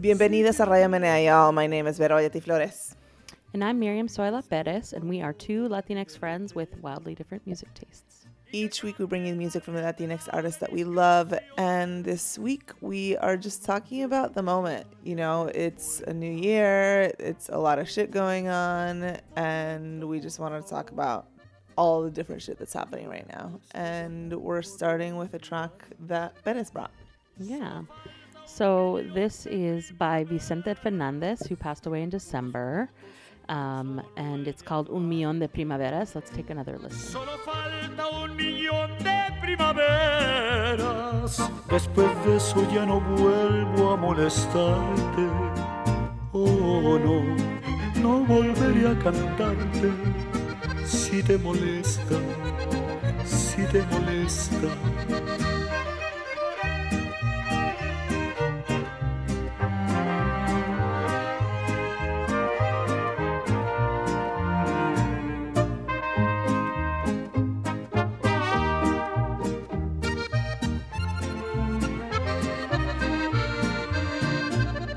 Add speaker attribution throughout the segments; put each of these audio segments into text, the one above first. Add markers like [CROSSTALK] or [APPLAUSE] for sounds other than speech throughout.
Speaker 1: Bienvenidos a Radio Menea, y'all. My name is Vero Ayati Flores.
Speaker 2: And I'm Miriam Soyla Perez, and we are two Latinx friends with wildly different music tastes.
Speaker 1: Each week we bring you music from the Latinx artists that we love, and this week we are just talking about the moment. You know, it's a new year, it's a lot of shit going on, and we just want to talk about all the different shit that's happening right now. And we're starting with a track that Perez brought.
Speaker 2: Yeah. So this is by Vicente Fernandez, who passed away in December. Um, and it's called Un Millón de Primaveras. Let's take another listen.
Speaker 3: Solo falta un millón de primaveras. Después de eso ya no vuelvo a molestarte. Oh no, no volveré a cantarte. Si te molesta, si te molesta.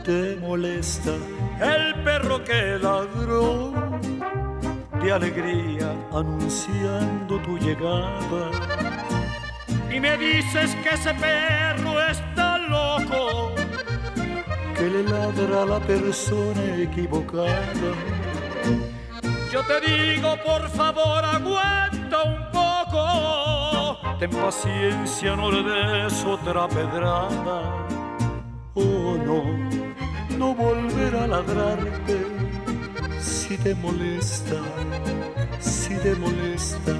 Speaker 3: Te molesta el perro que ladró de alegría anunciando tu llegada. Y me dices que ese perro está loco, que le ladra a la persona equivocada. Yo te digo, por favor, aguanta un poco. Ten paciencia, no le des otra pedrada. Oh no, no volver a ladrarte si te molesta, si te molesta.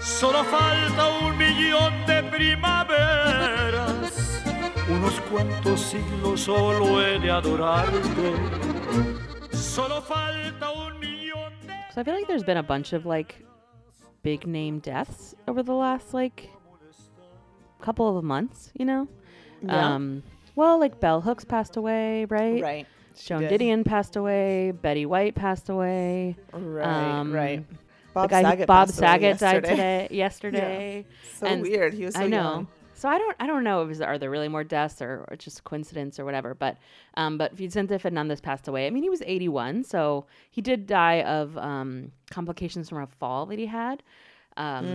Speaker 3: Solo falta un millón de primaveras, unos cuantos siglos solo he de adorarte. Solo falta un millón de...
Speaker 2: So I feel like there's been a bunch of like big name deaths over the last like couple of months, you know?
Speaker 1: Yeah.
Speaker 2: Um, well, like Bell Hooks passed away, right?
Speaker 1: Right.
Speaker 2: Joan
Speaker 1: did.
Speaker 2: Didion passed away. Betty White passed away.
Speaker 1: Right,
Speaker 2: Um,
Speaker 1: right.
Speaker 2: the
Speaker 1: Bob
Speaker 2: guy
Speaker 1: Saget
Speaker 2: Bob
Speaker 1: passed away
Speaker 2: Saget died
Speaker 1: yesterday.
Speaker 2: today. [LAUGHS] Yesterday.
Speaker 1: So
Speaker 2: And
Speaker 1: weird. He was so
Speaker 2: I know.
Speaker 1: young.
Speaker 2: So I don't I don't know if is, are there really more deaths or, or just coincidence or whatever. But um, but Vicente Fernandez passed away. I mean he was 81, so he did die of um, complications from a fall that he had. Um,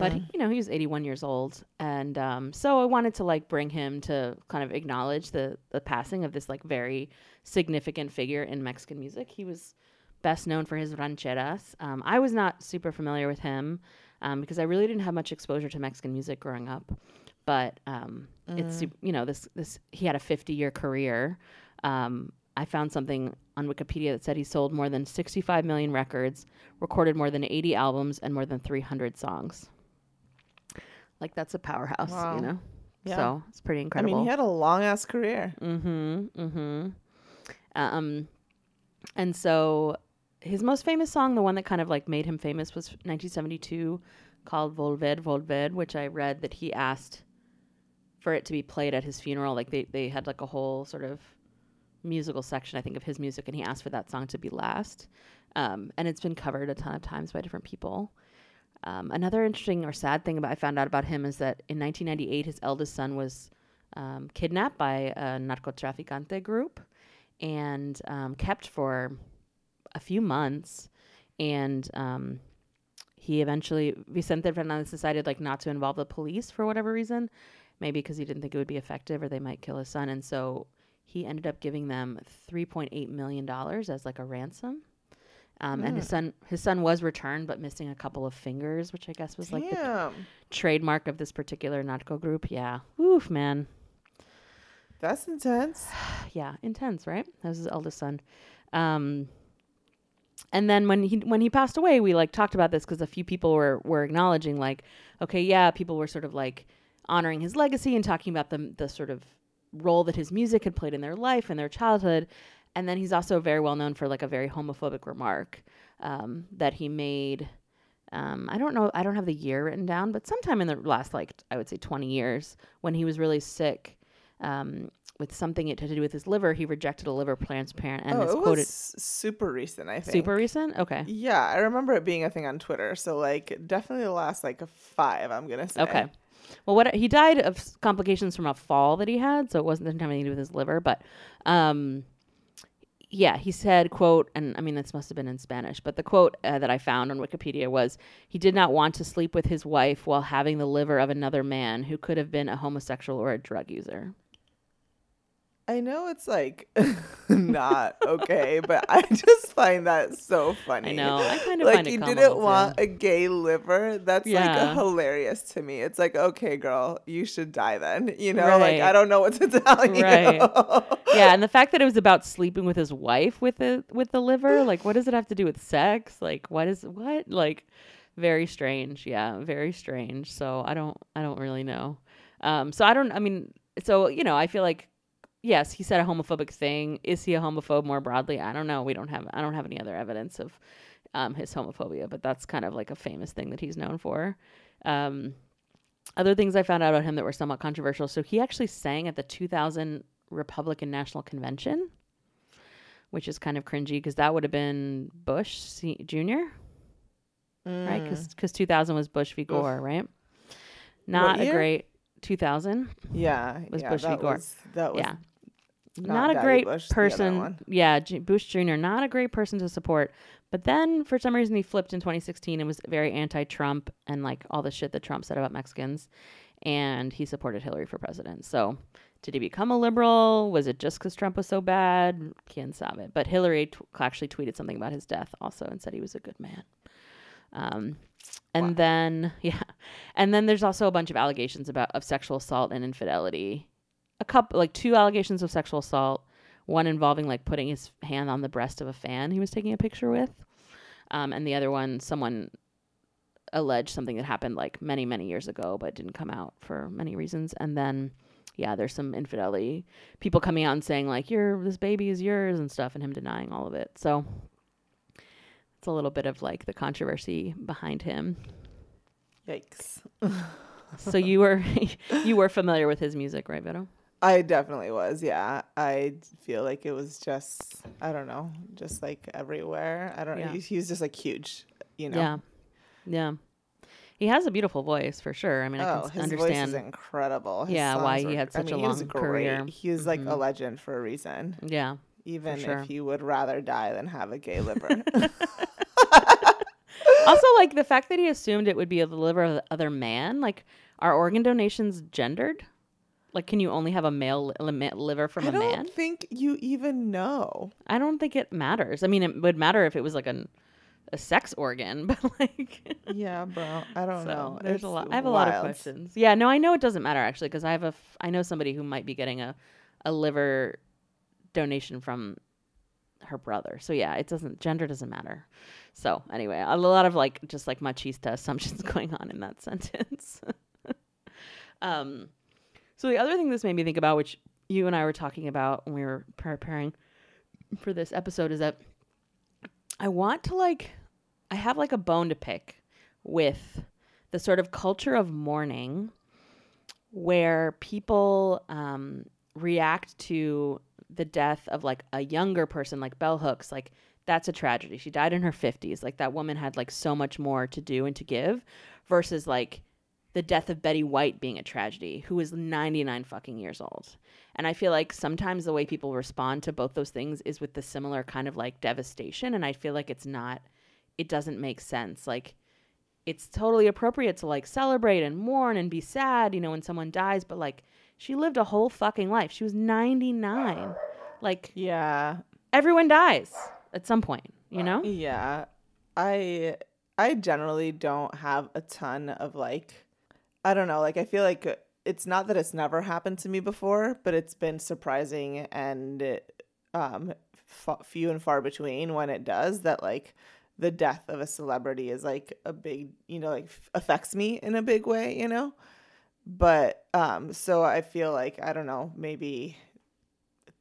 Speaker 2: But
Speaker 1: Mm.
Speaker 2: he- you know he was 81 years old, and um, so I wanted to like bring him to kind of acknowledge the the passing of this like very significant figure in Mexican music. He was best known for his rancheras. Um, I was not super familiar with him um, because I really didn't have much exposure to Mexican music growing up. But um, it's
Speaker 1: Mm.
Speaker 2: su- you know this this he had a 50 year career. Um, I found something on Wikipedia that said he sold more than 65 million records, recorded more than 80 albums, and more than 300 songs. Like that's a powerhouse,
Speaker 1: Wow.
Speaker 2: you know.
Speaker 1: Yeah.
Speaker 2: So it's pretty incredible.
Speaker 1: I mean, he had a long ass career.
Speaker 2: Mm-hmm. Mm-hmm. Um, and so his most famous song, the one that kind of like made him famous, was 1972, called "Volver, Volver," which I read that he asked for it to be played at his funeral. Like they they had like a whole sort of musical section, I think, of his music, and he asked for that song to be last. Um, and it's been covered a ton of times by different people. Um, another interesting or sad thing about I found out about him is that in 1998, his eldest son was um, kidnapped by a narcotraficante group and um, kept for a few months. And um, he eventually, Vicente Fernandez decided like not to involve the police for whatever reason, maybe because he didn't think it would be effective or they might kill his son. And so he ended up giving them 3.8 million dollars as like a ransom. Um, And his son, his son was returned, but missing a couple of fingers, which I guess was like the trademark of this particular narco group. Yeah, oof, man.
Speaker 1: That's intense. [SIGHS]
Speaker 2: yeah, intense, right? That was his eldest son. Um, and then when he when he passed away, we like talked about this because a few people were were acknowledging like, okay, yeah, people were sort of like honoring his legacy and talking about the the sort of role that his music had played in their life and their childhood. And then he's also very well known for like a very homophobic remark um, that he made. Um, I don't know. I don't have the year written down, but sometime in the last like I would say twenty years when he was really sick um, with something it had to do with his liver. He rejected a liver transplant and
Speaker 1: oh,
Speaker 2: is
Speaker 1: it
Speaker 2: quoted
Speaker 1: was super recent, I think.
Speaker 2: super recent. Okay.
Speaker 1: Yeah, I remember it being a thing on Twitter. So like definitely the last like five, I'm gonna say.
Speaker 2: Okay. Well, what he died of complications from a fall that he had, so it wasn't anything to do with his liver, but um, yeah, he said, "quote," and I mean this must have been in Spanish, but the quote uh, that I found on Wikipedia was, "He did not want to sleep with his wife while having the liver of another man who could have been a homosexual or a drug user."
Speaker 1: I know it's like [LAUGHS] not okay, but I just find that so funny.
Speaker 2: I know. I kind of
Speaker 1: like
Speaker 2: find it
Speaker 1: you didn't
Speaker 2: too.
Speaker 1: want a gay liver. That's
Speaker 2: Yeah.
Speaker 1: like hilarious to me. It's like, okay, girl, you should die then. You know, like I don't know what to [LAUGHS] tell you.
Speaker 2: Right. yeah, and the fact that it was about sleeping with his wife with the with the liver, like what does it have to do with sex? Like what is what? Like very strange. Yeah, very strange. So I don't I don't really know. Um so I don't I mean so you know, I feel like yes, he said a homophobic thing. Is he a homophobe more broadly? I don't know. We don't have I don't have any other evidence of um his homophobia, but that's kind of like a famous thing that he's known for. Um other things I found out about him that were somewhat controversial. So he actually sang at the 2000 Republican National Convention, which is kind of cringy because that would have been Bush C- Jr. right?
Speaker 1: Mm.
Speaker 2: Because 2000 was Bush v. Gore, right? Not a great 2000.
Speaker 1: Yeah,
Speaker 2: Was
Speaker 1: yeah,
Speaker 2: Bush v. Gore.
Speaker 1: was that was
Speaker 2: Yeah,
Speaker 1: not,
Speaker 2: not, a great
Speaker 1: Bush,
Speaker 2: person. Yeah, Bush Jr. Not a great person to support. But then, for some reason, he flipped in 2016 and was very anti-Trump and like all the shit that Trump said about Mexicans, and he supported Hillary for president. So, did he become a liberal? Was it just because Trump was so bad? Quien sabe. But Hillary t- actually tweeted something about his death also and said he was a good man. Um, and
Speaker 1: Wow.
Speaker 2: then [LAUGHS] yeah, and then there's also a bunch of allegations about of sexual assault and infidelity. A couple, like two allegations of sexual assault. One involving like putting his hand on the breast of a fan he was taking a picture with, um, and the other one, someone alleged something that happened like many many years ago but didn't come out for many reasons. And then yeah, there's some infidelity. People coming out and saying like, "Your this baby is yours" and stuff, and him denying all of it. So it's a little bit of like the controversy behind him.
Speaker 1: Yikes. [LAUGHS]
Speaker 2: so you were [LAUGHS] you were familiar with his music, right, Vito?
Speaker 1: I definitely was. Yeah, I feel like it was just I don't know, just like everywhere. I don't know.
Speaker 2: Yeah.
Speaker 1: He, he was just like huge. You know.
Speaker 2: Yeah, yeah. He has a beautiful voice for sure. I mean, I
Speaker 1: Oh,
Speaker 2: can
Speaker 1: his
Speaker 2: understand.
Speaker 1: voice is incredible. His
Speaker 2: Yeah, why he
Speaker 1: were-
Speaker 2: had
Speaker 1: I
Speaker 2: such
Speaker 1: mean,
Speaker 2: a
Speaker 1: he
Speaker 2: long
Speaker 1: great.
Speaker 2: career.
Speaker 1: He was like a
Speaker 2: Mhm.
Speaker 1: legend for a reason.
Speaker 2: yeah.
Speaker 1: Even
Speaker 2: sure.
Speaker 1: if you would rather die than have a gay liver. [LAUGHS]
Speaker 2: also, like the fact that he assumed it would be a liver of the other man. Like, are organ donations gendered? Like, can you only have a male li- li- liver from
Speaker 1: I
Speaker 2: a man?
Speaker 1: I don't think you even know.
Speaker 2: I don't think it matters. I mean, it would matter if it was like an, a sex organ, [LAUGHS] but like,
Speaker 1: Yeah, bro. I don't
Speaker 2: so
Speaker 1: know.
Speaker 2: there's
Speaker 1: It's
Speaker 2: a lot. I have a lot of questions. Yeah, no, I know it doesn't matter actually because I have a, f- I know somebody who might be getting a, a liver donation from her brother. So yeah, it doesn't gender doesn't matter. So anyway, a lot of like just like machista assumptions [LAUGHS] going on in that sentence. [LAUGHS] um, so the other thing this made me think about, which you and I were talking about when we were preparing for this episode, is that I want to like, I have like a bone to pick with the sort of culture of mourning where people um, react to the death of like a younger person like bell hooks like that's a tragedy. She died in her 50s like that woman had like so much more to do and to give versus like the death of betty white being a tragedy who was 99 fucking years old and i feel like sometimes the way people respond to both those things is with the similar kind of like devastation and i feel like it's not it doesn't make sense like it's totally appropriate to like celebrate and mourn and be sad, you know, when someone dies, but like she lived a whole fucking life. She was 99. Like
Speaker 1: Yeah.
Speaker 2: everyone dies at some point, you know?
Speaker 1: Yeah. I I generally don't have a ton of like I don't know, like I feel like it's not that it's never happened to me before, but it's been surprising and um f- few and far between when it does that like the death of a celebrity is like a big, you know, like affects me in a big way, you know? But um so I feel like I don't know, maybe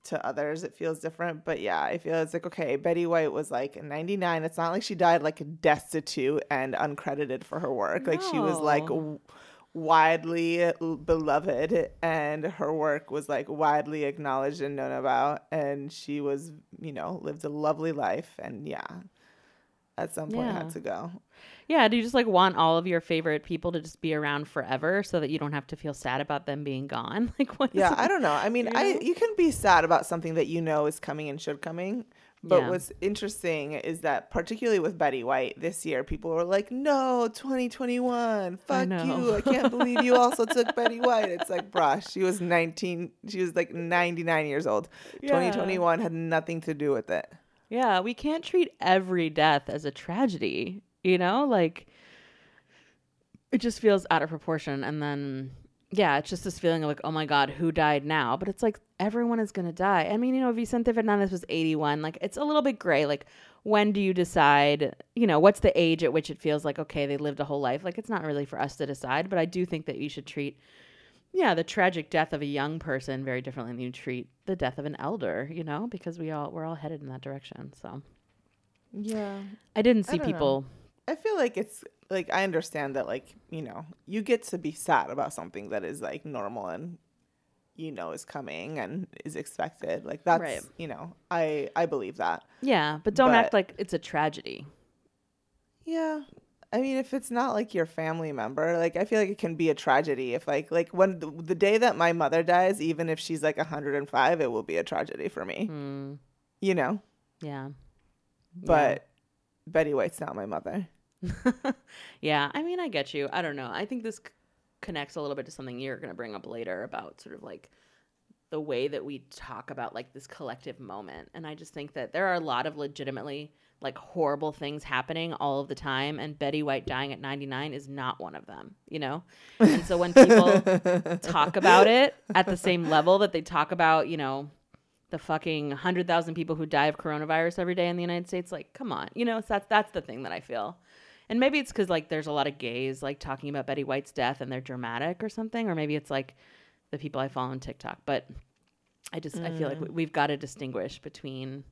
Speaker 1: to others it feels different but yeah i feel it's like okay betty white was like 99 it's not like she died like destitute and uncredited for her work like she was like widely beloved and her work was like widely acknowledged and known about and she was you know lived a lovely life and yeah at some point
Speaker 2: Yeah.
Speaker 1: had to go
Speaker 2: Yeah, do you just like want all of your favorite people to just be around forever so that you don't have to feel sad about them being gone? [LAUGHS] Like what?
Speaker 1: yeah i don't know i mean
Speaker 2: You
Speaker 1: i you can be sad about something that you know is coming and should coming but
Speaker 2: Yeah.
Speaker 1: what's interesting is that particularly with betty white this year people were like no 2021 fuck
Speaker 2: know.
Speaker 1: you i can't believe you also took betty white it's like bruh she was 19 she was like 99 years old
Speaker 2: Yeah.
Speaker 1: 2021 had nothing to do with it
Speaker 2: Yeah, we can't treat every death as a tragedy, you know? Like it just feels out of proportion and then yeah, it's just this feeling of like, oh my god, who died now? But it's like everyone is going to die. I mean, you know, Vicente Fernandez was 81. Like it's a little bit gray like when do you decide, you know, what's the age at which it feels like okay, they lived a whole life? Like it's not really for us to decide, but I do think that you should treat yeah, the tragic death of a young person very differently than you treat the death of an elder, you know, because we all we're all headed in that direction. So
Speaker 1: yeah
Speaker 2: I didn't see
Speaker 1: don't know. I feel like it's like I understand that like you know you get to be sad about something that is like normal and you know is coming and is expected. Like that's
Speaker 2: Right.
Speaker 1: you know I I believe that.
Speaker 2: Yeah, but don't act like it's a tragedy.
Speaker 1: yeah. I mean if it's not like your family member like I feel like it can be a tragedy if like like when the, the day that my mother dies even if she's like 105 it will be a tragedy for me.
Speaker 2: Mm,
Speaker 1: you know?
Speaker 2: Yeah.
Speaker 1: but Betty White's not my mother [LAUGHS]
Speaker 2: yeah, I mean, I get you. I don't know. I think this c- connects a little bit to something you're going to bring up later about sort of like the way that we talk about like this collective moment. And I just think that there are a lot of legitimately like horrible things happening all of the time and Betty White dying at 99 is not one of them, you know? And so when people [LAUGHS] talk about it at the same level that they talk about, you know, the fucking 100,000 people who die of coronavirus every day in the United States, like come on. You know, so that's that's the thing that I feel. And maybe it's cuz like there's a lot of gays like talking about Betty White's death and they're dramatic or something or maybe it's like the people I follow on TikTok, but I just I feel like we- we've got to distinguish between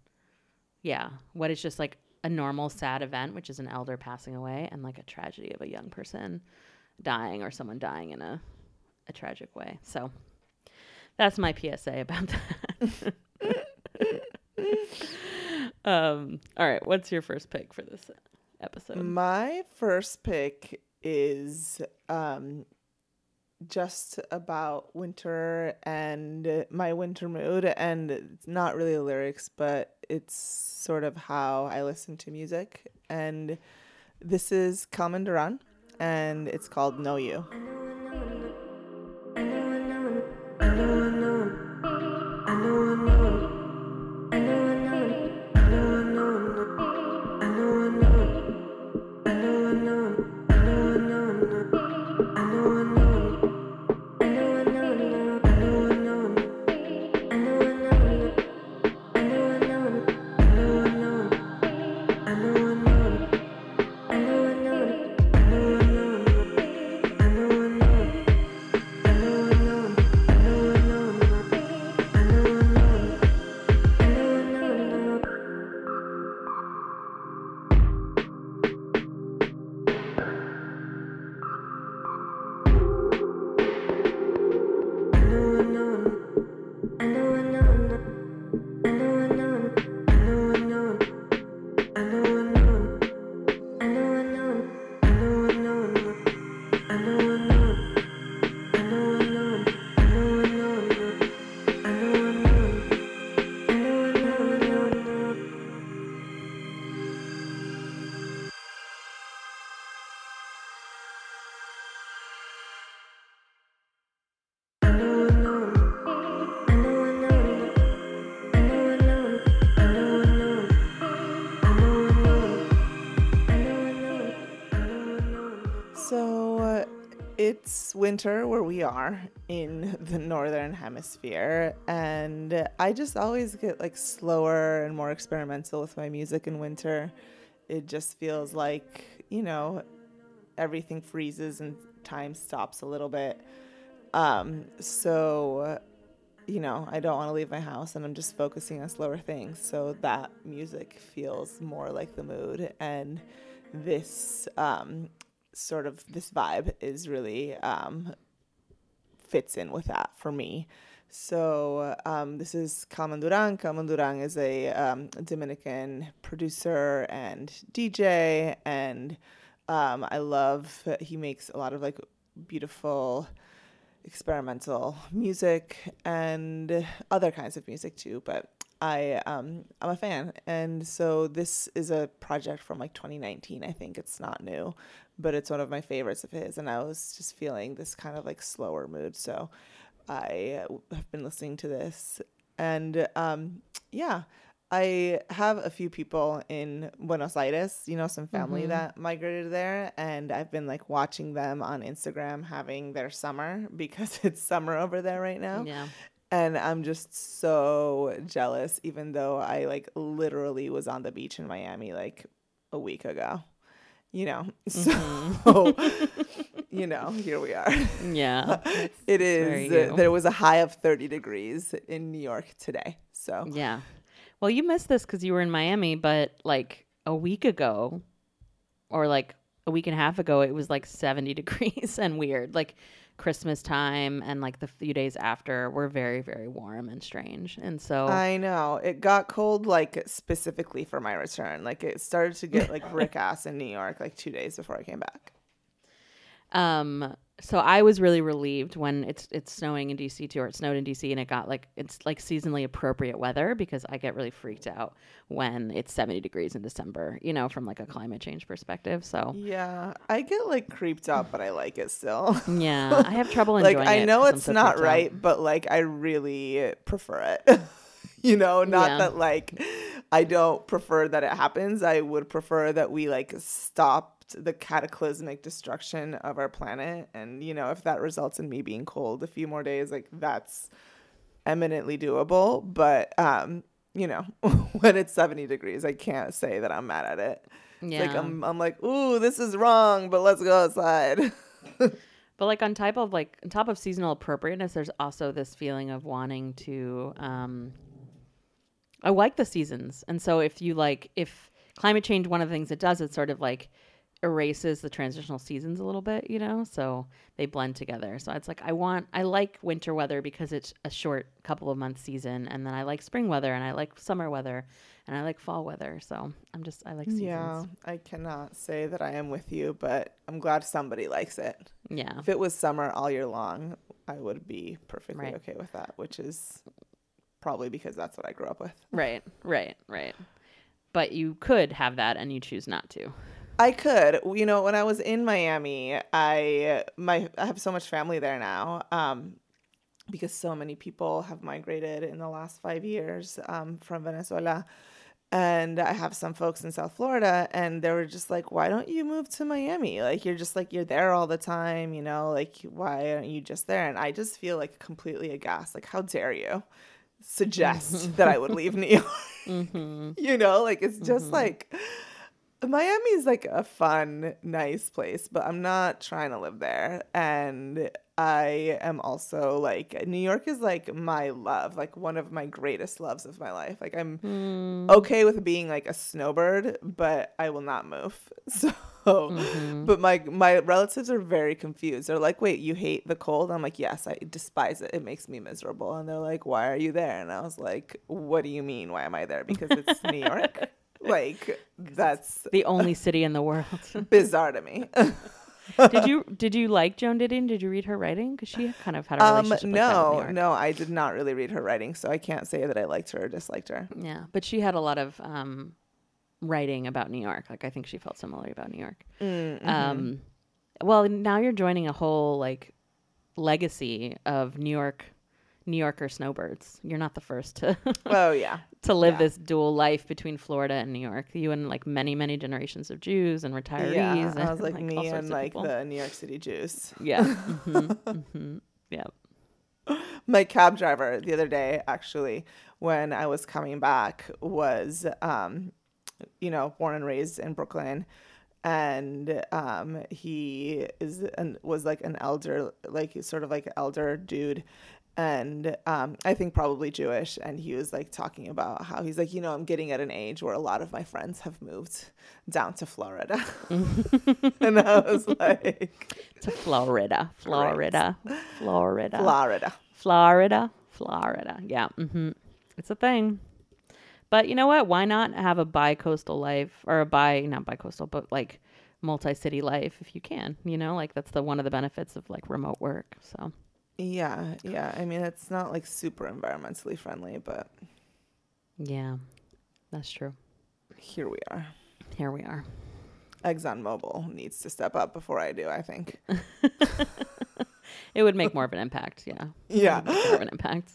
Speaker 2: yeah, what is just like a normal sad event, which is an elder passing away, and like a tragedy of a young person dying or someone dying in a, a tragic way. So that's my PSA about that. [LAUGHS] [LAUGHS] um, all right, what's your first pick for this episode?
Speaker 1: My first pick is um, just about winter and my winter mood, and it's not really the lyrics, but it's sort of how I listen to music. And this is Kelman Duran, and it's called Know You. Winter where we are in the northern hemisphere, and I just always get like slower and more experimental with my music in winter. It just feels like, you know, everything freezes and time stops a little bit. Um, so, you know, I don't want to leave my house and I'm just focusing on slower things. So that music feels more like the mood. And this um, sort of this vibe is really um, fits in with that for me. So um, this is Kelman Duran. Kelman Duran is a um, Dominican producer and DJ, and um, I love he makes a lot of like beautiful experimental music and other kinds of music too. But I um I'm a fan, and so this is a project from like 2019. I think it's not new, but it's one of my favorites of his. And I was just feeling this kind of like slower mood, so I have been listening to this, and um yeah. I have a few people in Buenos Aires, you know, some family
Speaker 2: Mhm.
Speaker 1: that migrated there, and I've been like watching them on Instagram having their summer [LAUGHS] because it's summer over there right now
Speaker 2: Yeah.
Speaker 1: And I'm just so jealous, even though I like literally was on the beach in Miami like a week ago. You know, [LAUGHS] so
Speaker 2: Mm-hmm. [LAUGHS]
Speaker 1: you know, here we are.
Speaker 2: Yeah. [LAUGHS]
Speaker 1: It is. Uh, there was a high of 30 degrees in New York today. So
Speaker 2: Yeah. Well, you missed this because you were in Miami, but like a week ago, or like a week and a half ago, it was like 70 degrees and weird. Like Christmas time and like the few days after were very, very warm and strange. And so,
Speaker 1: I know it got cold like specifically for my return. Like it started to get like [LAUGHS] brick ass in New York like two days before I came back.
Speaker 2: Um, so I was really relieved when it's it's snowing in DC too, or it snowed in DC, and it got like it's like seasonally appropriate weather because I get really freaked out when it's 70 degrees in December, you know, from like a climate change perspective. So
Speaker 1: Yeah, I get like creeped out, but I like it still.
Speaker 2: Yeah, [LAUGHS] I have trouble
Speaker 1: like
Speaker 2: enjoying
Speaker 1: I
Speaker 2: it I'm
Speaker 1: it's
Speaker 2: so
Speaker 1: not
Speaker 2: freaked out.
Speaker 1: right, but like I really prefer it. [LAUGHS] you know, not
Speaker 2: Yeah.
Speaker 1: that like I don't prefer that it happens. I would prefer that we like stopped the cataclysmic destruction of our planet and you know, if that results in me being cold a few more days, like that's eminently doable, but um you know, [LAUGHS] when it's 70 degrees, I can't say that I'm mad at it. It's
Speaker 2: Yeah,
Speaker 1: like I'm I'm like, "Ooh, this is wrong, but let's go outside." [LAUGHS]
Speaker 2: but like on top of like on top of seasonal appropriateness, there's also this feeling of wanting to. um I like the seasons, and so if you like, if climate change, one of the things it does, it sort of like erases the transitional seasons a little bit, you know. So they blend together. So it's like I want, I like winter weather because it's a short couple of months season, and then I like spring weather, and I like summer weather, and I like fall weather. So I'm just, I like seasons.
Speaker 1: Yeah, I cannot say that I am with you, but I'm glad somebody likes it.
Speaker 2: Yeah.
Speaker 1: If it was summer all year long, I would be perfectly
Speaker 2: Right.
Speaker 1: okay with that, which is probably because that's what I grew up with.
Speaker 2: Right, right, right. But you could have that and you choose not to.
Speaker 1: I could, you know, when I was in Miami, I my I have so much family there now. Um because so many people have migrated in the last 5 years um from Venezuela. And I have some folks in South Florida, and they were just like, "Why don't you move to Miami? Like, you're just like you're there all the time, you know? Like, why aren't you just there?" And I just feel like completely aghast. Like, how dare you suggest that I would leave New York? [LAUGHS]
Speaker 2: Mm-hmm. [LAUGHS]
Speaker 1: you know, like it's just like Miami is like a fun, nice place, but I'm not trying to live there. And I am also like New York is like my love, like one of my greatest loves of my life. Like I'm
Speaker 2: Mm.
Speaker 1: okay with being like a snowbird, but I will not move. [LAUGHS] So,
Speaker 2: Mm-hmm.
Speaker 1: but my my relatives are very confused. They're like, "Wait, you hate the cold?" I'm like, "Yes, I despise it. It makes me miserable." And they're like, "Why are you there?" And I was like, "What do you mean? Why am I there? Because it's New York." [LAUGHS] Like that's
Speaker 2: The only city in the world. [LAUGHS]
Speaker 1: bizarre to me. [LAUGHS]
Speaker 2: did [LAUGHS] you did you like Joan Didion? Did you read her writing? Because she kind of had a
Speaker 1: um,
Speaker 2: relationship like that with New
Speaker 1: no,
Speaker 2: York.
Speaker 1: no, I did not really read her writing, so I can't say that I liked her or disliked her.
Speaker 2: Yeah, but she had a lot of um, writing about New York. Like I think she felt similarly about New York.
Speaker 1: Mm-hmm.
Speaker 2: Um, well, now you're joining a whole like legacy of New York, New Yorker snowbirds. You're not the first to [LAUGHS]
Speaker 1: oh yeah,
Speaker 2: to live
Speaker 1: Yeah.
Speaker 2: this dual life between Florida and New York. You and like many many generations of Jews and retirees.
Speaker 1: yeah.
Speaker 2: and,
Speaker 1: I was like,
Speaker 2: all
Speaker 1: me and like
Speaker 2: people.
Speaker 1: the New York City Jews.
Speaker 2: yeah, [LAUGHS] hmm hmm yeah.
Speaker 1: my cab driver the other day actually when i was coming back was um you know born and raised in brooklyn and um he is and was like an elder like sort of like elder dude and um, I think probably Jewish. And he was like talking about how he's like, you know, I'm getting at an age where a lot of my friends have moved down to Florida, [LAUGHS] and I was [LAUGHS] like,
Speaker 2: to Florida, [LAUGHS] Florida, Florida,
Speaker 1: Florida.
Speaker 2: Florida, Florida. Yeah, hmm it's a thing. But you know what? Why not have a bi-coastal life or a bi not bi-coastal, but like multi-city life if you can? You know, like that's the one of the benefits of like remote work. So
Speaker 1: Yeah, yeah. I mean, it's not like super environmentally friendly, but
Speaker 2: yeah, that's true.
Speaker 1: here we are.
Speaker 2: Here we are.
Speaker 1: ExxonMobil needs to step up before I do. I think. [LAUGHS]
Speaker 2: It would make more of an impact. Yeah.
Speaker 1: Yeah.
Speaker 2: It would make more of an impact.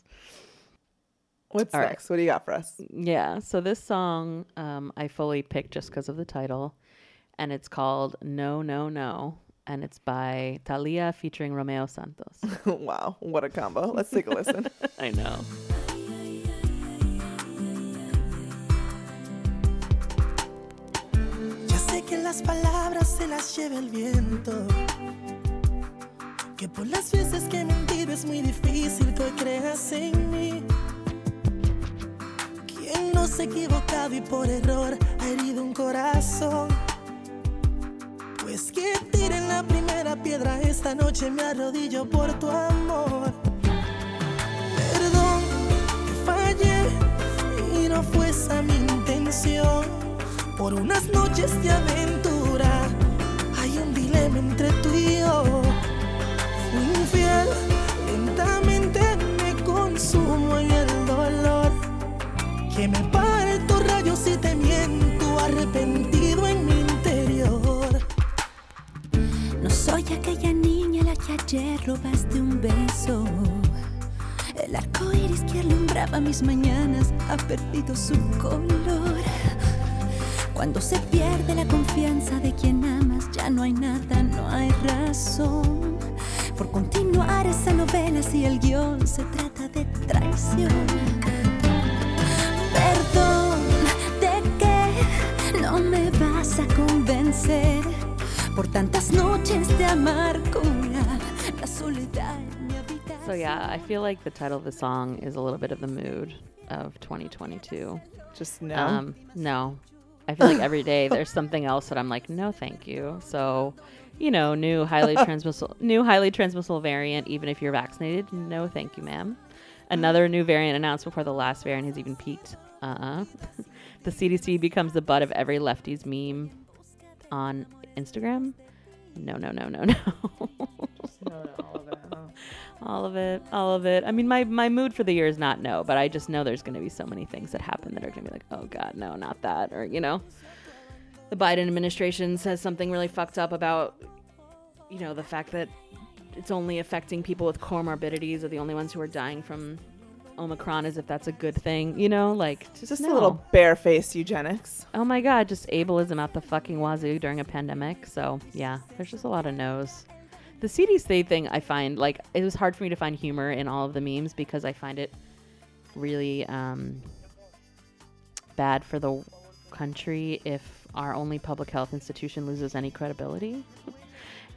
Speaker 1: What's
Speaker 2: All right.
Speaker 1: next? What do you got for us?
Speaker 2: Yeah. So this song um, I fully picked just because of the title, and it's called "No No No," and it's by Talia featuring Romeo Santos. [LAUGHS]
Speaker 1: wow, what a combo! Let's take a listen. [LAUGHS]
Speaker 2: I know.
Speaker 4: Ya sé que las palabras se las lleva el viento. Que por las veces que he mentido es muy difícil que hoy creas en mí. Quien no se ha equivocado y por error ha herido un corazón. Pues que tiren la primera piedra esta noche me arrodillo por tu amor. Perdón que fallé y no fue esa mi intención. Por unas noches de aventura hay un dilema entre tú y yo. Fui infiel, lentamente me consumo en el dolor. Que me parto rayos y te miento, arrepentido
Speaker 5: Soy aquella niña a la que ayer robaste un beso. El arco iris que alumbraba mis mañanas ha perdido su color. Cuando se pierde la confianza de quien amas, ya no hay nada, no hay razón. Por continuar esa novela si el guion se trata de traición. Perdón, ¿de qué no me vas a convencer? Por tantas noches de amargura, la soledad en mi habitación.
Speaker 2: So yeah, I feel like the title of the song is a little bit of the mood of 2022.
Speaker 1: Just no.
Speaker 2: Um, no. I feel like every day there's something else that I'm like, no, thank you. So, you know, new highly [LAUGHS] transmissible, new highly transmissible variant. Even if you're vaccinated, no, thank you, ma'am. Another new variant announced before the last variant has even peaked. Uh-uh. [LAUGHS] the CDC becomes the butt of every lefty's meme on Instagram. No, no, no, no, [LAUGHS] no.
Speaker 1: All of it,
Speaker 2: all of it, all of it. I mean, my my mood for the year is not no, but I just know there's going to be so many things that happen that are going to be like, oh god, no, not that, or you know, the Biden administration says something really fucked up about, you know, the fact that it's only affecting people with comorbidities are the only ones who are dying from Omicron, as if that's a good thing, you know, like just,
Speaker 1: Just
Speaker 2: no.
Speaker 1: a little barefaced eugenics.
Speaker 2: Oh my god, just ableism out the fucking wazoo during a pandemic. So yeah, there's just a lot of no's. The CDC thing, I find like it was hard for me to find humor in all of the memes because I find it really um, bad for the country if our only public health institution loses any credibility.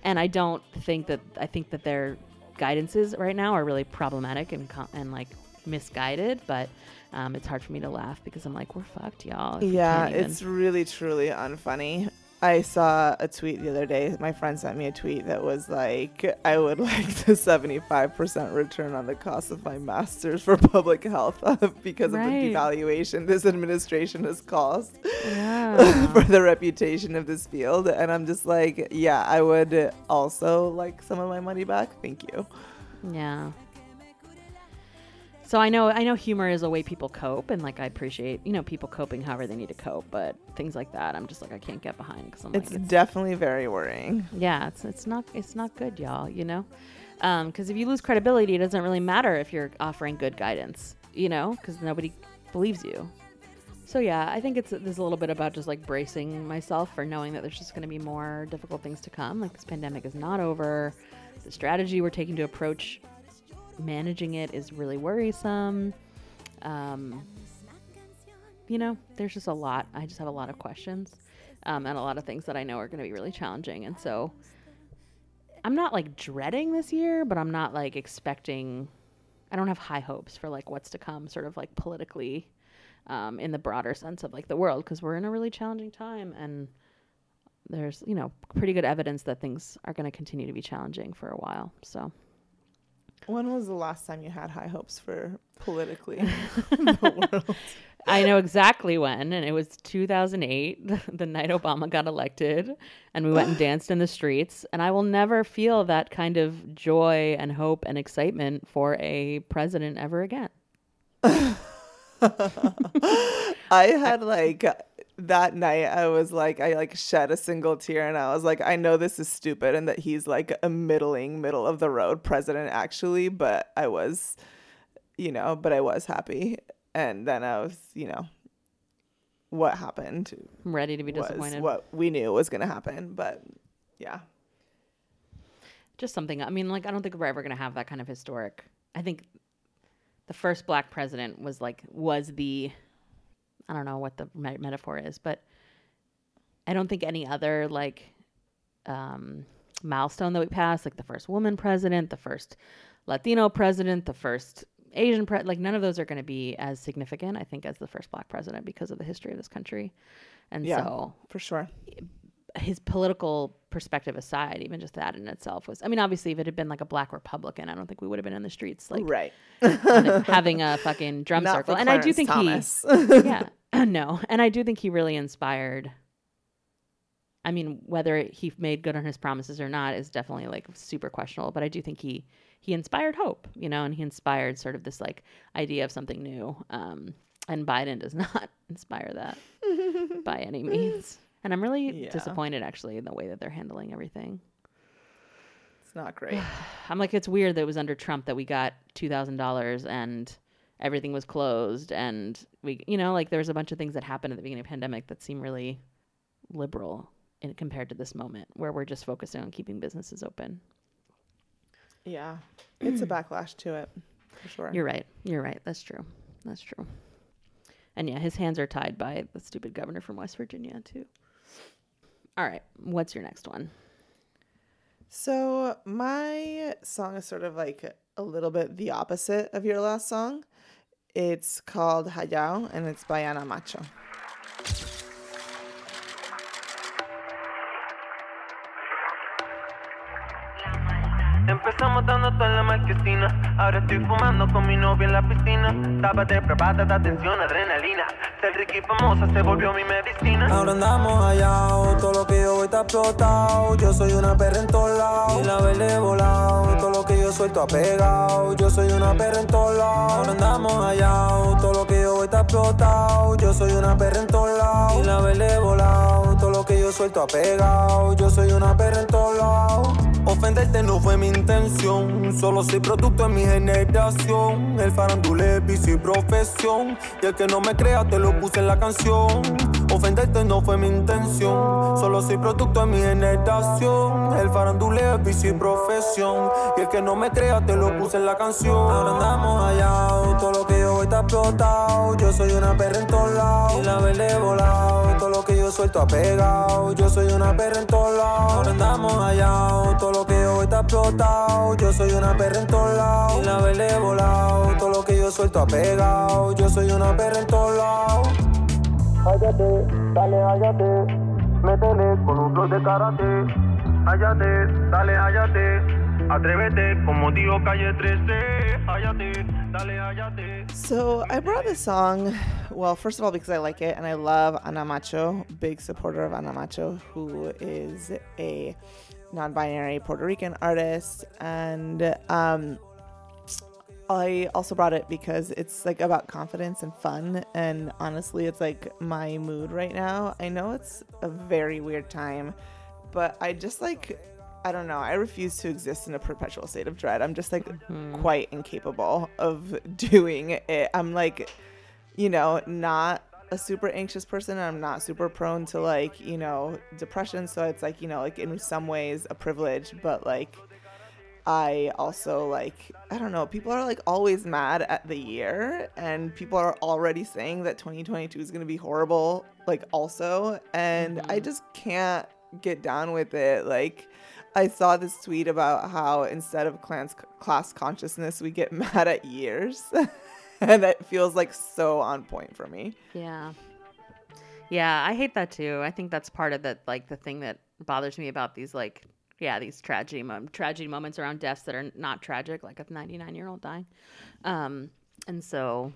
Speaker 2: and I don't think that I think that their guidances right now are really problematic and and like misguided. But um, it's hard for me to laugh because I'm like, we're fucked, y'all.
Speaker 1: Yeah, it's really truly unfunny. I saw a tweet the other day. My friend sent me a tweet that was like, I would [LAUGHS] like the 75% return on the cost of my master's for public health [LAUGHS] because
Speaker 2: Right.
Speaker 1: of the devaluation this administration has caused [LAUGHS]
Speaker 2: yeah.
Speaker 1: for the reputation of this field. And I'm just like, yeah, I would also like some of my money back. Thank you.
Speaker 2: Yeah. So I know I know humor is a way people cope, and like I appreciate you know people coping however they need to cope, but things like that I'm just like I can't get behind because I'm
Speaker 1: It's
Speaker 2: like it's,
Speaker 1: definitely very worrying.
Speaker 2: yeah it's it's not it's not good y'all you know um, because if you lose credibility it doesn't really matter if you're offering good guidance you know because nobody believes you. So yeah, I think it's there's a little bit about just like bracing myself for knowing that there's just going to be more difficult things to come. Like this pandemic is not over. The strategy we're taking to approach managing it is really worrisome. Um, you know, there's just a lot. I just have a lot of questions um, and a lot of things that I know are going to be really challenging. And so I'm not like dreading this year, but I'm not like expecting. I don't have high hopes for like what's to come, sort of like politically, um, in the broader sense of like the world, because we're in a really challenging time, and there's you know pretty good evidence that things are going to continue to be challenging for a while. So
Speaker 1: When was the last time you had high hopes for politically [LAUGHS] [LAUGHS] the world?
Speaker 2: I know exactly when, and it was 2008, the, [LAUGHS] the night Obama got elected, and we went and [GASPS] danced in the streets. And I will never feel that kind of joy and hope and excitement for a president ever again.
Speaker 1: I had like that night I was like I like shed a single tear and I was like I know this is stupid and that he's like a middling middle of the road president actually but I was you know but I was happy and then I was you know what happened
Speaker 2: I'm ready to be disappointed.
Speaker 1: what we knew was going to happen but yeah
Speaker 2: Just something. I mean, like I don't think we're ever going to have that kind of historic. I think the first black president was like was the I don't know what the me- metaphor is, but I don't think any other like um, milestone that we passed, like the first woman president, the first Latino president, the first Asian pre like none of those are going to be as significant, I think, as the first black president because of the history of this country. And
Speaker 1: Yeah.
Speaker 2: so
Speaker 1: for sure
Speaker 2: his political perspective aside, even just that in itself was, I mean, obviously, if it had been like a black Republican, I don't think we would have been in the streets like
Speaker 1: right [LAUGHS]
Speaker 2: having, a fucking drum
Speaker 1: Not
Speaker 2: circle. And I do think
Speaker 1: Thomas.
Speaker 2: he, [LAUGHS] yeah, [LAUGHS] [CLEARS THROAT] no, and I do think he really inspired. I mean, whether he made good on his promises or not is definitely like super questionable. But I do think he he inspired hope, you know, and he inspired sort of this like idea of something new. Um, and Biden does not inspire that by any means. And I'm really
Speaker 1: Yeah.
Speaker 2: disappointed actually in the way that they're handling everything.
Speaker 1: it's not great [SIGHS]
Speaker 2: I'm like, it's weird that it was under Trump that we got two thousand dollars and everything was closed, and we, you know, like there was a bunch of things that happened at the beginning of the pandemic that seem really liberal in compared to this moment where we're just focusing on keeping businesses open.
Speaker 1: yeah it's a backlash to it for sure
Speaker 2: You're right. You're right. That's true. That's true. And yeah, his hands are tied by the stupid governor from West Virginia too. All right, what's your next one?
Speaker 1: So my song is sort of like a little bit the opposite of your last song. It's called Hállate and it's by Ana Macho.
Speaker 6: Empezamos dando todo en la marquesina. Ahora estoy fumando con mi novia en la piscina. Tápate, prepárate, atención, adrenalina. Ser rica y famosa se volvió mi medicina.
Speaker 7: Ahora andamos allá, todo lo que yo voy está explotado. Yo soy una perra en todos lados, y la verde volado. Todo lo que yo suelto ha pegado. Yo soy una perra en todos lados. Ahora andamos allá, todo lo que yo voy está explotado. Yo soy una perra en todos lados, y la verde volado. Todo lo que yo suelto ha pegado. Yo soy una perra en todos lados. Ofenderte no fue mi intención, solo soy producto de mi generación. El farandule es y profesión, y el que no me crea te lo puse en la canción. Ofenderte no fue mi intención, solo soy producto de mi generación. El farandule es y profesión, y el que no me crea te lo puse en la canción. Ahora andamos allá, está explotado. Yo soy una perra en todos lados, y la verde volado. Todo lo que yo suelto ha pegado. Yo soy una perra en todos lados. Ahora andamos allá, todo lo que yo voy está explotado. Yo soy una perra en todos lados, y la verde volado. Todo lo que yo suelto ha pegado. Yo soy una perra en todos lados.
Speaker 6: Hállate, dale, hállate. Métele con un flow de karate. Hállate, dale, hállate. Atrévete, como digo calle 13. Hállate, dale, hállate.
Speaker 1: So I brought this song, well, first of all, because I like it and I love Ana Macho, big supporter of Ana Macho, who is a non binary Puerto Rican artist. And um, I also brought it because it's like about confidence and fun. And honestly, it's like my mood right now. I know it's a very weird time, but I just like, I don't know, I refuse to exist in a perpetual state of dread. I'm just like mm-hmm. quite incapable of [LAUGHS] doing it. I'm like, you know, not a super anxious person. I'm not super prone to like, you know, depression. So it's like, you know, like in some ways a privilege, but like, I also like I don't know, people are like always mad at the year and people are already saying that 2022 is going to be horrible like also and I mm-hmm. just can't get down with it. Like I saw this tweet about how instead of class class consciousness, we get [LAUGHS] mad at years, [LAUGHS] and that feels like so on point for me.
Speaker 2: Yeah. Yeah, I hate that too. I think that's part of the like the thing that bothers me about these like yeah these tragedy tragedy moments around deaths that are not tragic, like a 99 year old dying. Um, and so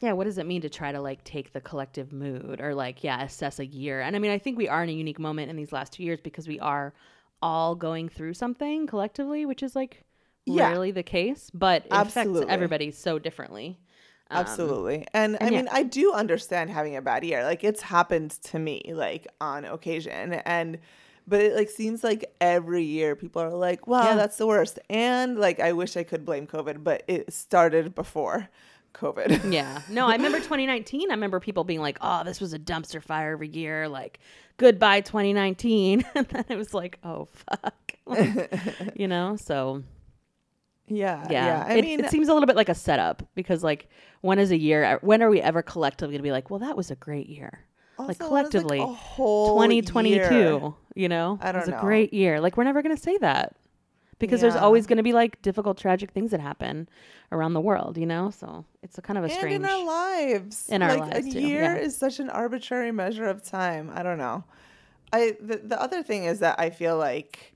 Speaker 2: yeah, what does it mean to try to like take the collective mood or like yeah assess a year? And I mean, I think we are in a unique moment in these last two years because we are all going through something collectively, which is like
Speaker 1: Yeah.
Speaker 2: rarely the case, but it affects everybody so differently. Um,
Speaker 1: Absolutely. And, I
Speaker 2: yeah.
Speaker 1: mean, I do understand having a bad year. Like it's happened to me like on occasion and but it like seems like every year people are like, "Wow,
Speaker 2: Yeah.
Speaker 1: that's the worst." And like I wish I could blame COVID, but it started before COVID.
Speaker 2: Yeah. No, I remember [LAUGHS] 2019. I remember people being like, "Oh, this was a dumpster fire every year." Like, goodbye 2019. [LAUGHS] and then it was like, "Oh fuck," [LAUGHS] Like, you know. So
Speaker 1: yeah.
Speaker 2: yeah,
Speaker 1: Yeah. I
Speaker 2: it,
Speaker 1: mean,
Speaker 2: it seems a little bit like a setup because like, when is a year? Uh, when are we ever collectively gonna be like, "Well, that was a great year." like
Speaker 1: also, it's,
Speaker 2: collectively,
Speaker 1: a whole
Speaker 2: 2022.
Speaker 1: year.
Speaker 2: You know,
Speaker 1: I don't
Speaker 2: was a
Speaker 1: know.
Speaker 2: great year. Like, we're never gonna say that because there's always gonna be like difficult, tragic things that happen around the world. You know, so it's a kind of a
Speaker 1: and
Speaker 2: strange.
Speaker 1: in our lives.
Speaker 2: In our
Speaker 1: like,
Speaker 2: lives,
Speaker 1: a
Speaker 2: too,
Speaker 1: year
Speaker 2: yeah.
Speaker 1: is such an arbitrary measure of time. I don't know. I the, the other thing is that I feel like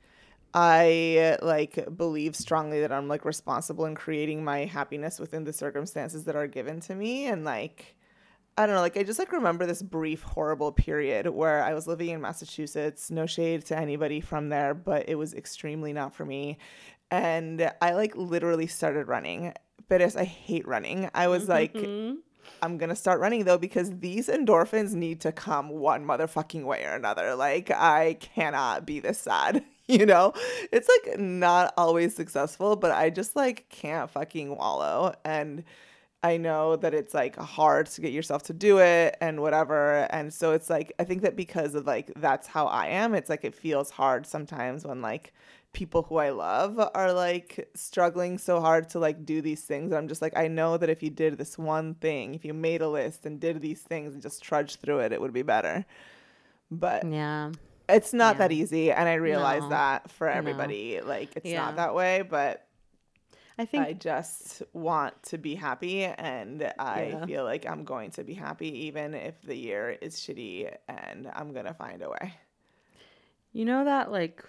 Speaker 1: I like believe strongly that I'm like responsible in creating my happiness within the circumstances that are given to me and like I don't know, like I just like remember this brief horrible period where I was living in Massachusetts, no shade to anybody from there, but it was extremely not for me. And I like literally started running. But as I hate running, I was mm-hmm, like mm-hmm. I'm gonna start running though because these endorphins need to come one motherfucking way or another. Like I cannot be this sad, [LAUGHS] you know? It's like not always successful, but I just like can't fucking wallow. And I know that it's like hard to get yourself to do it and whatever. And so it's like I think that because of like that's how I am, it's like it feels hard sometimes when like people who I love are like struggling so hard to like do these things. I'm just like, I know that if you did this one thing, if you made a list and did these things and just trudged through it, it would be better. But
Speaker 2: yeah.
Speaker 1: it's not that easy. And I realize
Speaker 2: No.
Speaker 1: that for
Speaker 2: No.
Speaker 1: everybody, like it's
Speaker 2: Yeah.
Speaker 1: not that way. But
Speaker 2: I think
Speaker 1: I just want to be happy. And I
Speaker 2: Yeah.
Speaker 1: feel like I'm going to be happy even if the year is shitty and I'm going to find a way.
Speaker 2: You know that like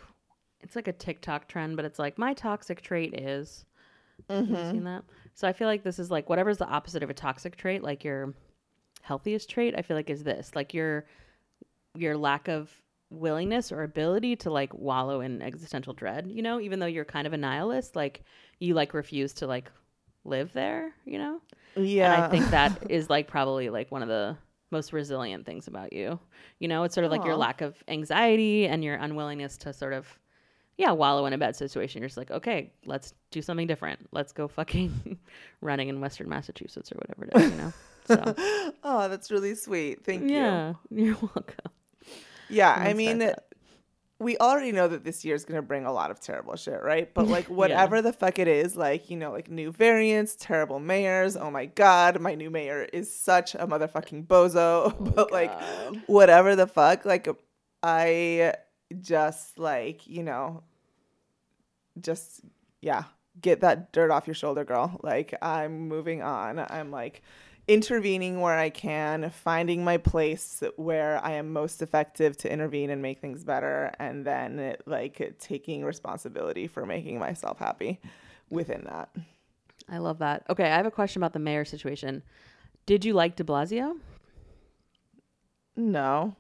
Speaker 2: it's like a TikTok trend, but it's like my toxic trait is. Have you seen mm-hmm. that? So I feel like this is like whatever's the opposite of a toxic trait, like your healthiest trait. I feel like is this like your your lack of willingness or ability to like wallow in existential dread. You know, even though you're kind of a nihilist, like you like refuse to like live there. You know.
Speaker 1: Yeah.
Speaker 2: And I think that [LAUGHS] is like probably like one of the most resilient things about you. You know, it's sort of like your lack of anxiety and your unwillingness to sort of yeah, wallow in a bad situation. You're just like, okay, let's do something different. Let's go fucking [LAUGHS] running in Western Massachusetts or whatever it is, you know? So [LAUGHS]
Speaker 1: oh, that's really sweet. Thank you.
Speaker 2: yeah, you're welcome.
Speaker 1: Yeah, I mean,
Speaker 2: that.
Speaker 1: We already know that this year is going to bring a lot of terrible shit, right? But like, [LAUGHS] whatever the fuck it is, like, you know, like new variants, terrible mayors. Oh my God, my new mayor is such a motherfucking bozo. [LAUGHS] Oh but like, whatever the fuck, like, I just like, you know, just, yeah, get that dirt off your shoulder, girl. Like, I'm moving on. I'm like, intervening where I can, finding my place where I am most effective to intervene and make things better, and then like taking responsibility for making myself happy within that.
Speaker 2: I love that. Okay, I have a question about the mayor situation. Did you like de Blasio?
Speaker 1: No,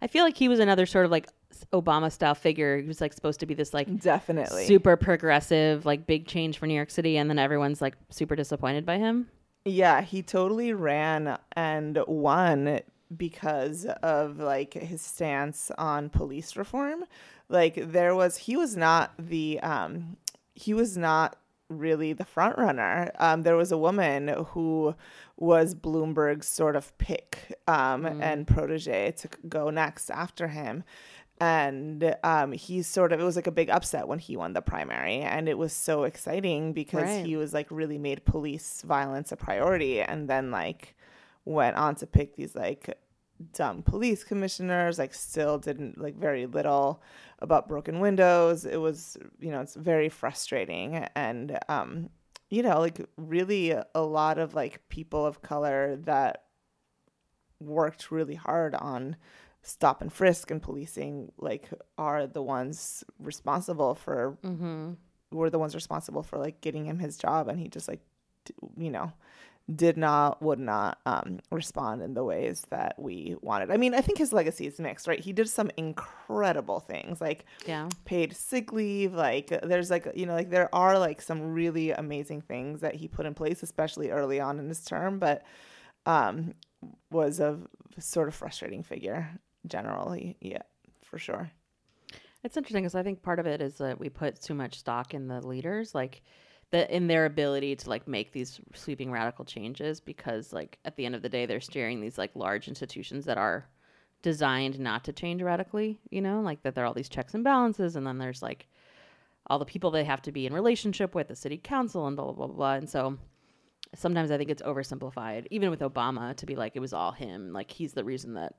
Speaker 2: I feel like he was another sort of like Obama style figure. He was like supposed to be this like
Speaker 1: definitely.
Speaker 2: super progressive, like big change for New York City, and then everyone's like super disappointed by him.
Speaker 1: Yeah, he totally ran and won because of like his stance on police reform. Like there was he was not the um he was not really the front runner. Um there was a woman who was Bloomberg's sort of pick um and protege to go next after him and um, he sort of it was like a big upset when he won the primary and it was so exciting because
Speaker 2: Right.
Speaker 1: he was like really made police violence a priority and then like went on to pick these like dumb police commissioners, like still didn't like very little about broken windows. It was, you know, it's very frustrating and um you know, like really a lot of like people of color that worked really hard on stop and frisk and policing like are the ones responsible for
Speaker 2: Mm-hmm.
Speaker 1: were the ones responsible for like getting him his job and he just like d- you know did not would not um respond in the ways that we wanted i mean i think his legacy is mixed right he did some incredible things like
Speaker 2: Yeah.
Speaker 1: paid sick leave like there's like you know like there are like some really amazing things that he put in place especially early on in his term but um was a sort of frustrating figure generally yeah for sure
Speaker 2: It's interesting because I think part of it is that we put too much stock in the leaders, like the in their ability to like make these sweeping radical changes. Because like at the end of the day, they're steering these like large institutions that are designed not to change radically. You know, like that there are all these checks and balances, and then there's like all the people they have to be in relationship with, the city council, and blah blah blah blah. And so sometimes I think it's oversimplified, even with Obama, to be like it was all him. Like he's the reason that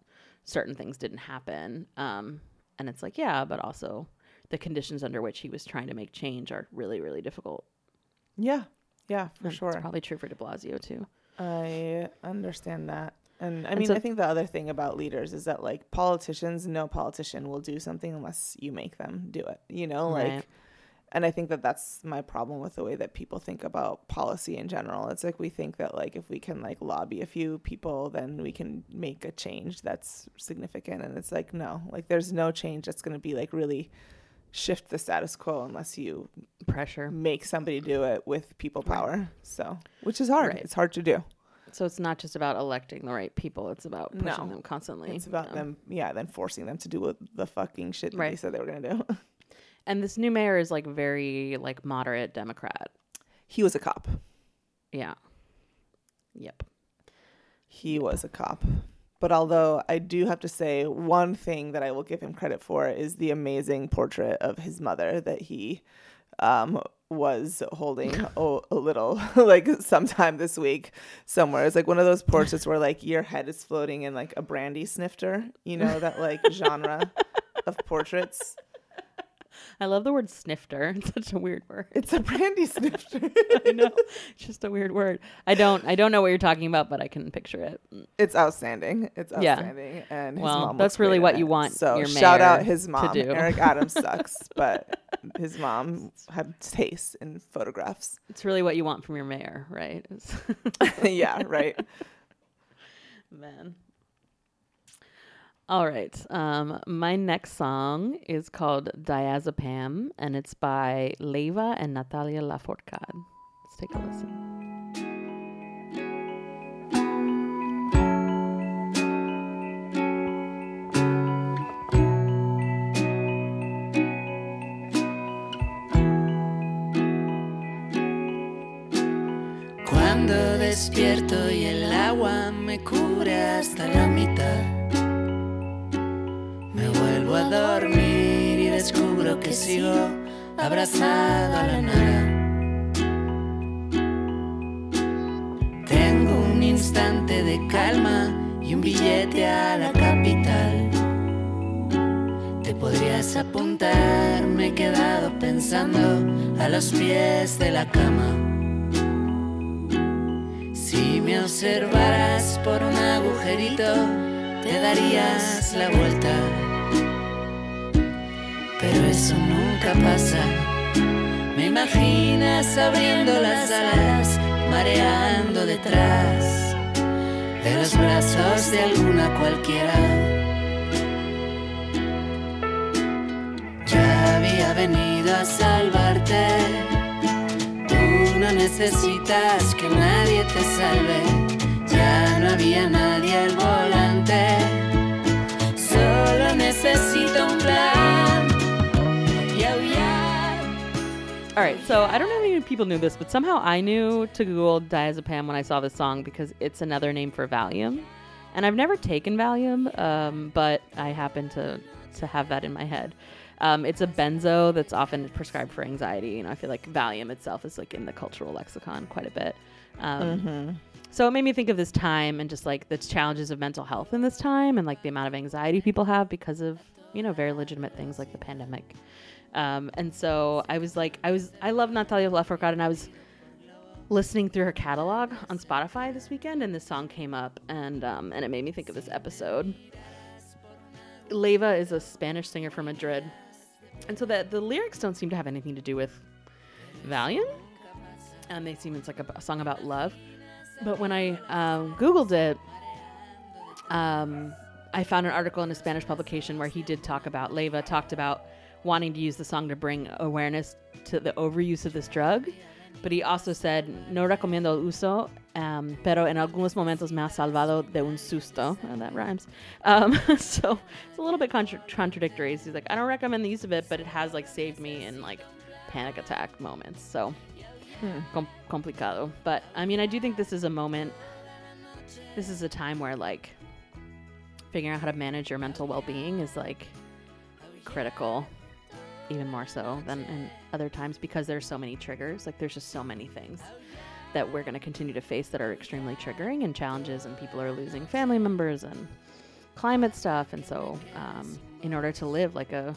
Speaker 2: certain things didn't happen. Um, and it's like, yeah, but also the conditions under which he was trying to make change are really, really difficult.
Speaker 1: yeah yeah for
Speaker 2: And
Speaker 1: sure
Speaker 2: It's probably true for De Blasio too.
Speaker 1: I understand that. And I
Speaker 2: And
Speaker 1: mean,
Speaker 2: so-
Speaker 1: I think the other thing about leaders is that like politicians, no politician will do something unless you make them do it, you know, like
Speaker 2: Right.
Speaker 1: And I think that that's my problem with the way that people think about policy in general. It's like we think that like if we can like lobby a few people, then we can make a change that's significant and it's like no, like there's no change that's going to be like really shift the status quo unless you
Speaker 2: Pressure.
Speaker 1: make somebody do it with people power. So, which is hard.
Speaker 2: Right.
Speaker 1: It's hard to do.
Speaker 2: So it's not just about electing the right people; it's about pushing
Speaker 1: No.
Speaker 2: them constantly.
Speaker 1: It's about
Speaker 2: Yeah.
Speaker 1: them, yeah, then forcing them to do what the fucking shit that they said they were gonna do. [LAUGHS]
Speaker 2: And this new mayor is like very like moderate Democrat.
Speaker 1: he was a cop.
Speaker 2: Yeah. Yep.
Speaker 1: He was a cop. But although I do have to say, one thing that I will give him credit for is the amazing portrait of his mother that he um, was holding [LAUGHS] a, a little, [LAUGHS] like sometime this week somewhere. It's like one of those portraits where like your head is floating in like a brandy snifter, you know, that like genre [LAUGHS] of portraits.
Speaker 2: I love the word snifter. [LAUGHS] It's such a weird word.
Speaker 1: It's a brandy snifter. [LAUGHS]
Speaker 2: I know. It's just a weird word. I don't I don't know what you're talking about, but I can picture it. Mm.
Speaker 1: It's outstanding. It's
Speaker 2: Yeah.
Speaker 1: outstanding. And his
Speaker 2: Well,
Speaker 1: mom
Speaker 2: that's really what you want
Speaker 1: So shout out his mom. Eric Adams [LAUGHS] sucks, but his mom had taste in photographs.
Speaker 2: It's really what you want from your mayor, right?
Speaker 1: Yeah, right.
Speaker 2: Man. All right. Um, my next song is called Diazepam, and it's by Leiva and Natalia Lafourcade. Let's take a listen.
Speaker 4: Cuando despierto y el agua me cubre hasta la mitad. A dormir y descubro que sigo abrazado a la nada. Tengo un instante de calma y un billete a la capital. Te podrías apuntar, me he quedado pensando a los pies de la cama. Si me observaras por un agujerito, te darías la vuelta. Pero eso nunca pasa. Me imaginas abriendo las alas, mareando detrás de los brazos de alguna cualquiera. Ya había venido a salvarte. Tú no necesitas que nadie te salve. Ya no había nadie al volante. Solo necesito un plan.
Speaker 2: All right. So I don't know if many people knew this, but somehow I knew to Google diazepam when I saw this song because it's another name for Valium. And I've never taken Valium, um, but I happen to, to have that in my head. Um, it's a benzo that's often prescribed for anxiety. You know, I feel like Valium itself is like in the cultural lexicon quite a bit. Um, So it made me think of this time and just like the challenges of mental health in this time and like the amount of anxiety people have because of you know very legitimate things like the pandemic. Um, and so I was like, I was I love Natalia Lafourcade and I was listening through her catalog on Spotify this weekend, and this song came up, and um, and it made me think of this episode. Leiva is a Spanish singer from Madrid, and so that the lyrics don't seem to have anything to do with Valium, and they seem it's like a, a song about love. But when I um, googled it, um, I found an article in a Spanish publication where he did talk about Leiva talked about wanting to use the song to bring awareness to the overuse of this drug. But he also said, no recomiendo el uso, um, pero en algunos momentos me ha salvado de un susto. Oh, that rhymes. Um, [LAUGHS] so it's a little bit contra- contradictory. He's like, I don't recommend the use of it, but it has like saved me in like panic attack moments. So com- complicado. But I mean, I do think this is a moment. This is a time where like figuring out how to manage your mental well-being is like critical even more so than in other times because there's so many triggers. Like there's just so many things that we're going to continue to face that are extremely triggering and challenges and people are losing family members and climate stuff. And so um, in order to live like a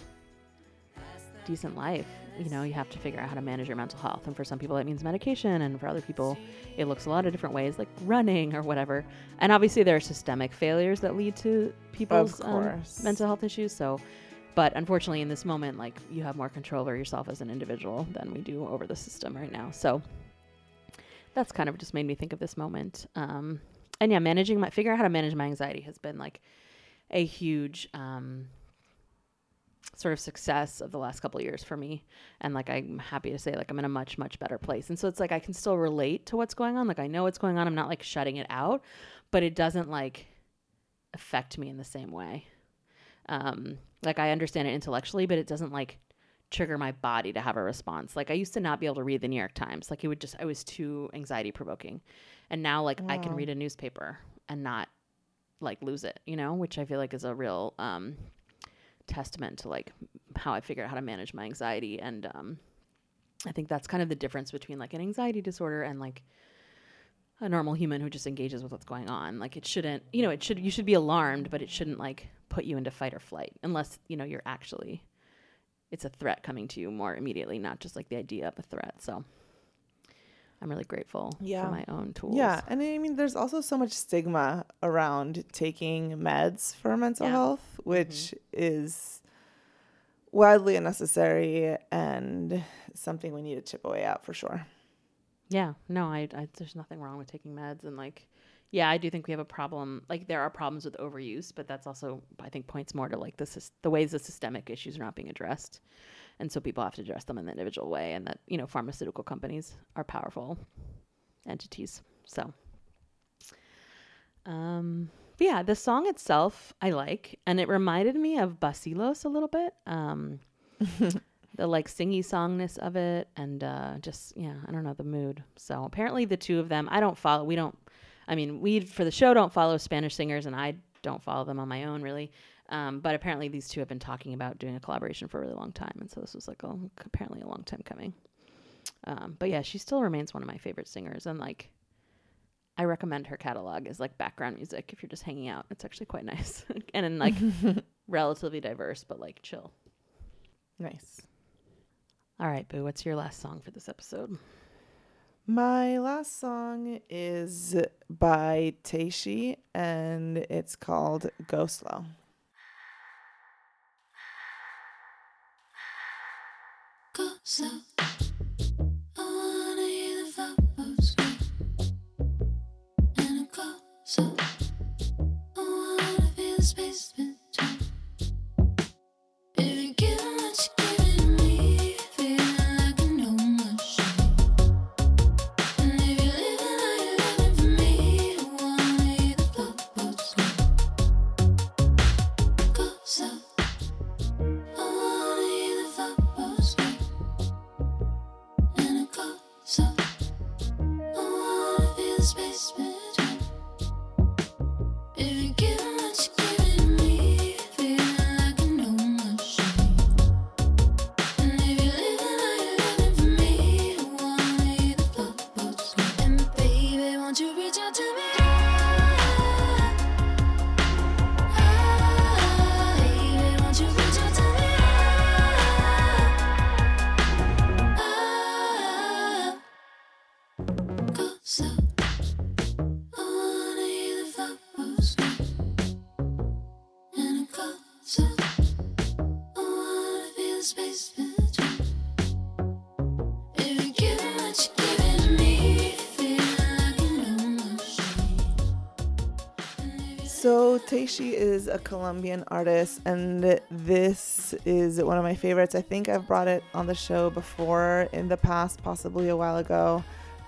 Speaker 2: decent life you know you have to figure out how to manage your mental health. And for some people that means medication. And for other people it looks a lot of different ways like running or whatever. And obviously there are systemic failures that lead to people's um, mental health issues. So but unfortunately in this moment like you have more control over yourself as an individual than we do over the system right now. So that's kind of just made me think of this moment. Um, and yeah managing my figuring out how to manage my anxiety has been like a huge um, sort of success of the last couple of years for me. And like i'm happy to say like i'm in a much much better place. And so it's like i can still relate to what's going on. Like i know what's going on. I'm not like shutting it out but it doesn't like affect me in the same way. Um like i understand it intellectually but it doesn't like trigger my body to have a response. Like i used to not be able to read the new york times. Like it would just i was too anxiety provoking. And now like i can read a newspaper and not like lose it you know which i feel like is a real um testament to like how I figure out how to manage my anxiety. And um, I think that's kind of the difference between like an anxiety disorder and like a normal human who just engages with what's going on. Like it shouldn't, you know, it should you should be alarmed, but it shouldn't like put you into fight or flight unless you know you're actually it's a threat coming to you more immediately, not just like the idea of a threat. So I'm really grateful
Speaker 1: Yeah.
Speaker 2: for my own tools.
Speaker 1: Yeah, and I mean, there's also so much stigma around taking meds for mental
Speaker 2: Yeah.
Speaker 1: health, mm-hmm. which is wildly unnecessary and something we need to chip away at for sure.
Speaker 2: Yeah, no, I, I there's nothing wrong with taking meds and like yeah, I do think we have a problem. Like there are problems with overuse, but that's also I think points more to like the the ways the systemic issues are not being addressed. And so people have to address them in the individual way and that, you know, pharmaceutical companies are powerful entities. So um but yeah, the song itself I like and it reminded me of Bacilos a little bit. Um [LAUGHS] the like singy songness of it and uh just yeah i don't know the mood so apparently the two of them i don't follow we don't i mean we for the show don't follow spanish singers and i don't follow them on my own really um, but apparently these two have been talking about doing a collaboration for a really long time. And so this was like oh apparently a long time coming. Um, but yeah she still remains one of my favorite singers. And like i recommend her catalog as like background music if you're just hanging out. It's actually quite [LAUGHS] nice. [LAUGHS] And then like [LAUGHS] relatively diverse but like chill.
Speaker 1: Nice.
Speaker 2: all right boo what's your last song for this episode?
Speaker 1: My last song is by Teishi and it's called Go Slow.
Speaker 5: Go
Speaker 1: Teishi is a Colombian artist, and this is one of my favorites. I think I've brought it on the show before in the past, possibly a while ago.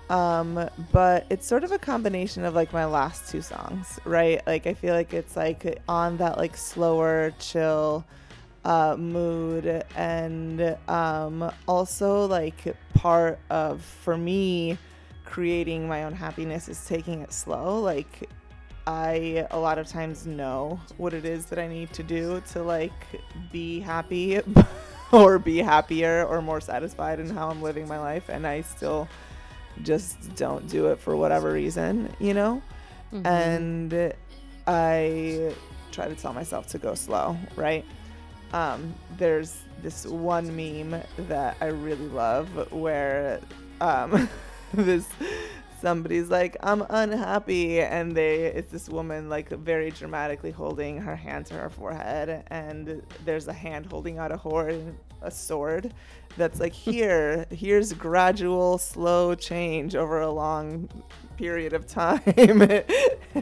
Speaker 1: Um, but it's sort of a combination of like my last two songs, right? Like I feel like it's like on that like slower, chill uh, mood, and um, also like part of for me creating my own happiness is taking it slow. Like I a lot of times know what it is that I need to do to like be happy [LAUGHS] or be happier or more satisfied in how I'm living my life and I still just don't do it for whatever reason, you know?
Speaker 2: Mm-hmm.
Speaker 1: And I try to tell myself to go slow, right? Um, there's this one meme that I really love where um, [LAUGHS] this somebody's like i'm unhappy and they it's this woman like very dramatically holding her hand to her forehead and there's a hand holding out a horn a sword that's like [LAUGHS] here here's gradual slow change over a long period of time. [LAUGHS]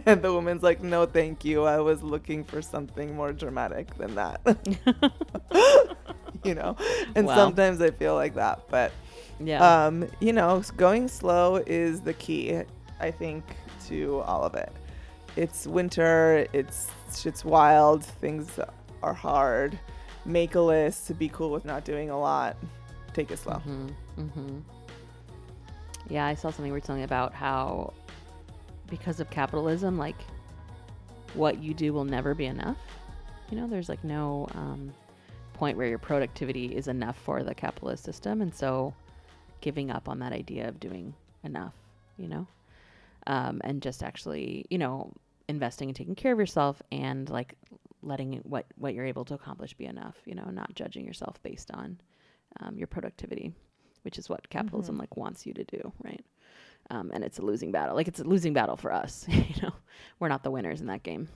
Speaker 1: And the woman's like no thank you. I was looking for something more dramatic than that. [LAUGHS] You know? And
Speaker 2: Wow.
Speaker 1: sometimes i feel like that but
Speaker 2: yeah.
Speaker 1: um, you know, going slow is the key, I think, to all of it. It's winter, it's shit's wild, things are hard. Make a list, to be cool with not doing a lot. Take it slow.
Speaker 2: hmm hmm Yeah, I saw something recently about how because of capitalism, like what you do will never be enough. You know, there's like no um, point where your productivity is enough for the capitalist system, and so giving up on that idea of doing enough, you know, um, and just actually, you know, investing and taking care of yourself and like letting what what you're able to accomplish be enough, you know, not judging yourself based on um, your productivity, which is what capitalism like wants you to do, right? Um, and it's a losing battle. Like it's a losing battle for us. [LAUGHS] you know, we're not the winners in that game.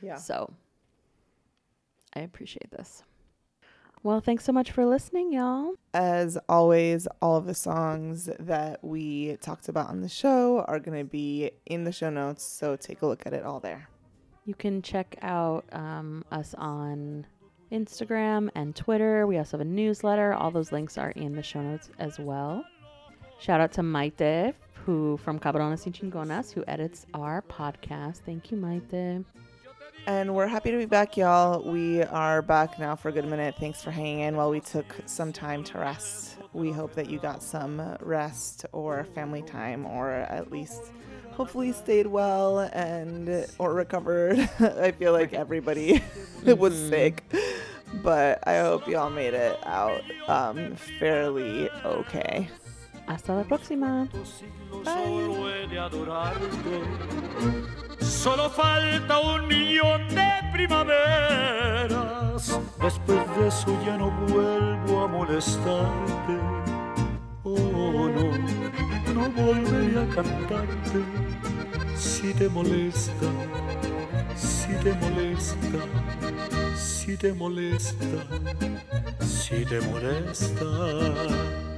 Speaker 1: Yeah.
Speaker 2: So I appreciate this. Well, thanks so much for listening, y'all.
Speaker 1: As always, all of the songs that we talked about on the show are going to be in the show notes, so take a look at it all there.
Speaker 2: You can check out um, us on Instagram and Twitter. We also have a newsletter. All those links are in the show notes as well. Shout out to Maite, who from Cabronas y Chingonas, who edits our podcast. Thank you, Maite.
Speaker 1: And we're happy to be back, y'all. We are back now for a good minute. Thanks for hanging in while we took some time to rest. We hope that you got some rest or family time, or at least hopefully stayed well and or recovered. [LAUGHS] I feel like everybody [LAUGHS] was sick, but I hope y'all made it out um, fairly okay.
Speaker 2: Hasta la próxima.
Speaker 3: siglo solo falta un millón de primaveras. Después de eso ya no vuelvo a molestarte. Oh no, no volveré a cantarte. Si te molesta, si te molesta, si te molesta, si te molesta.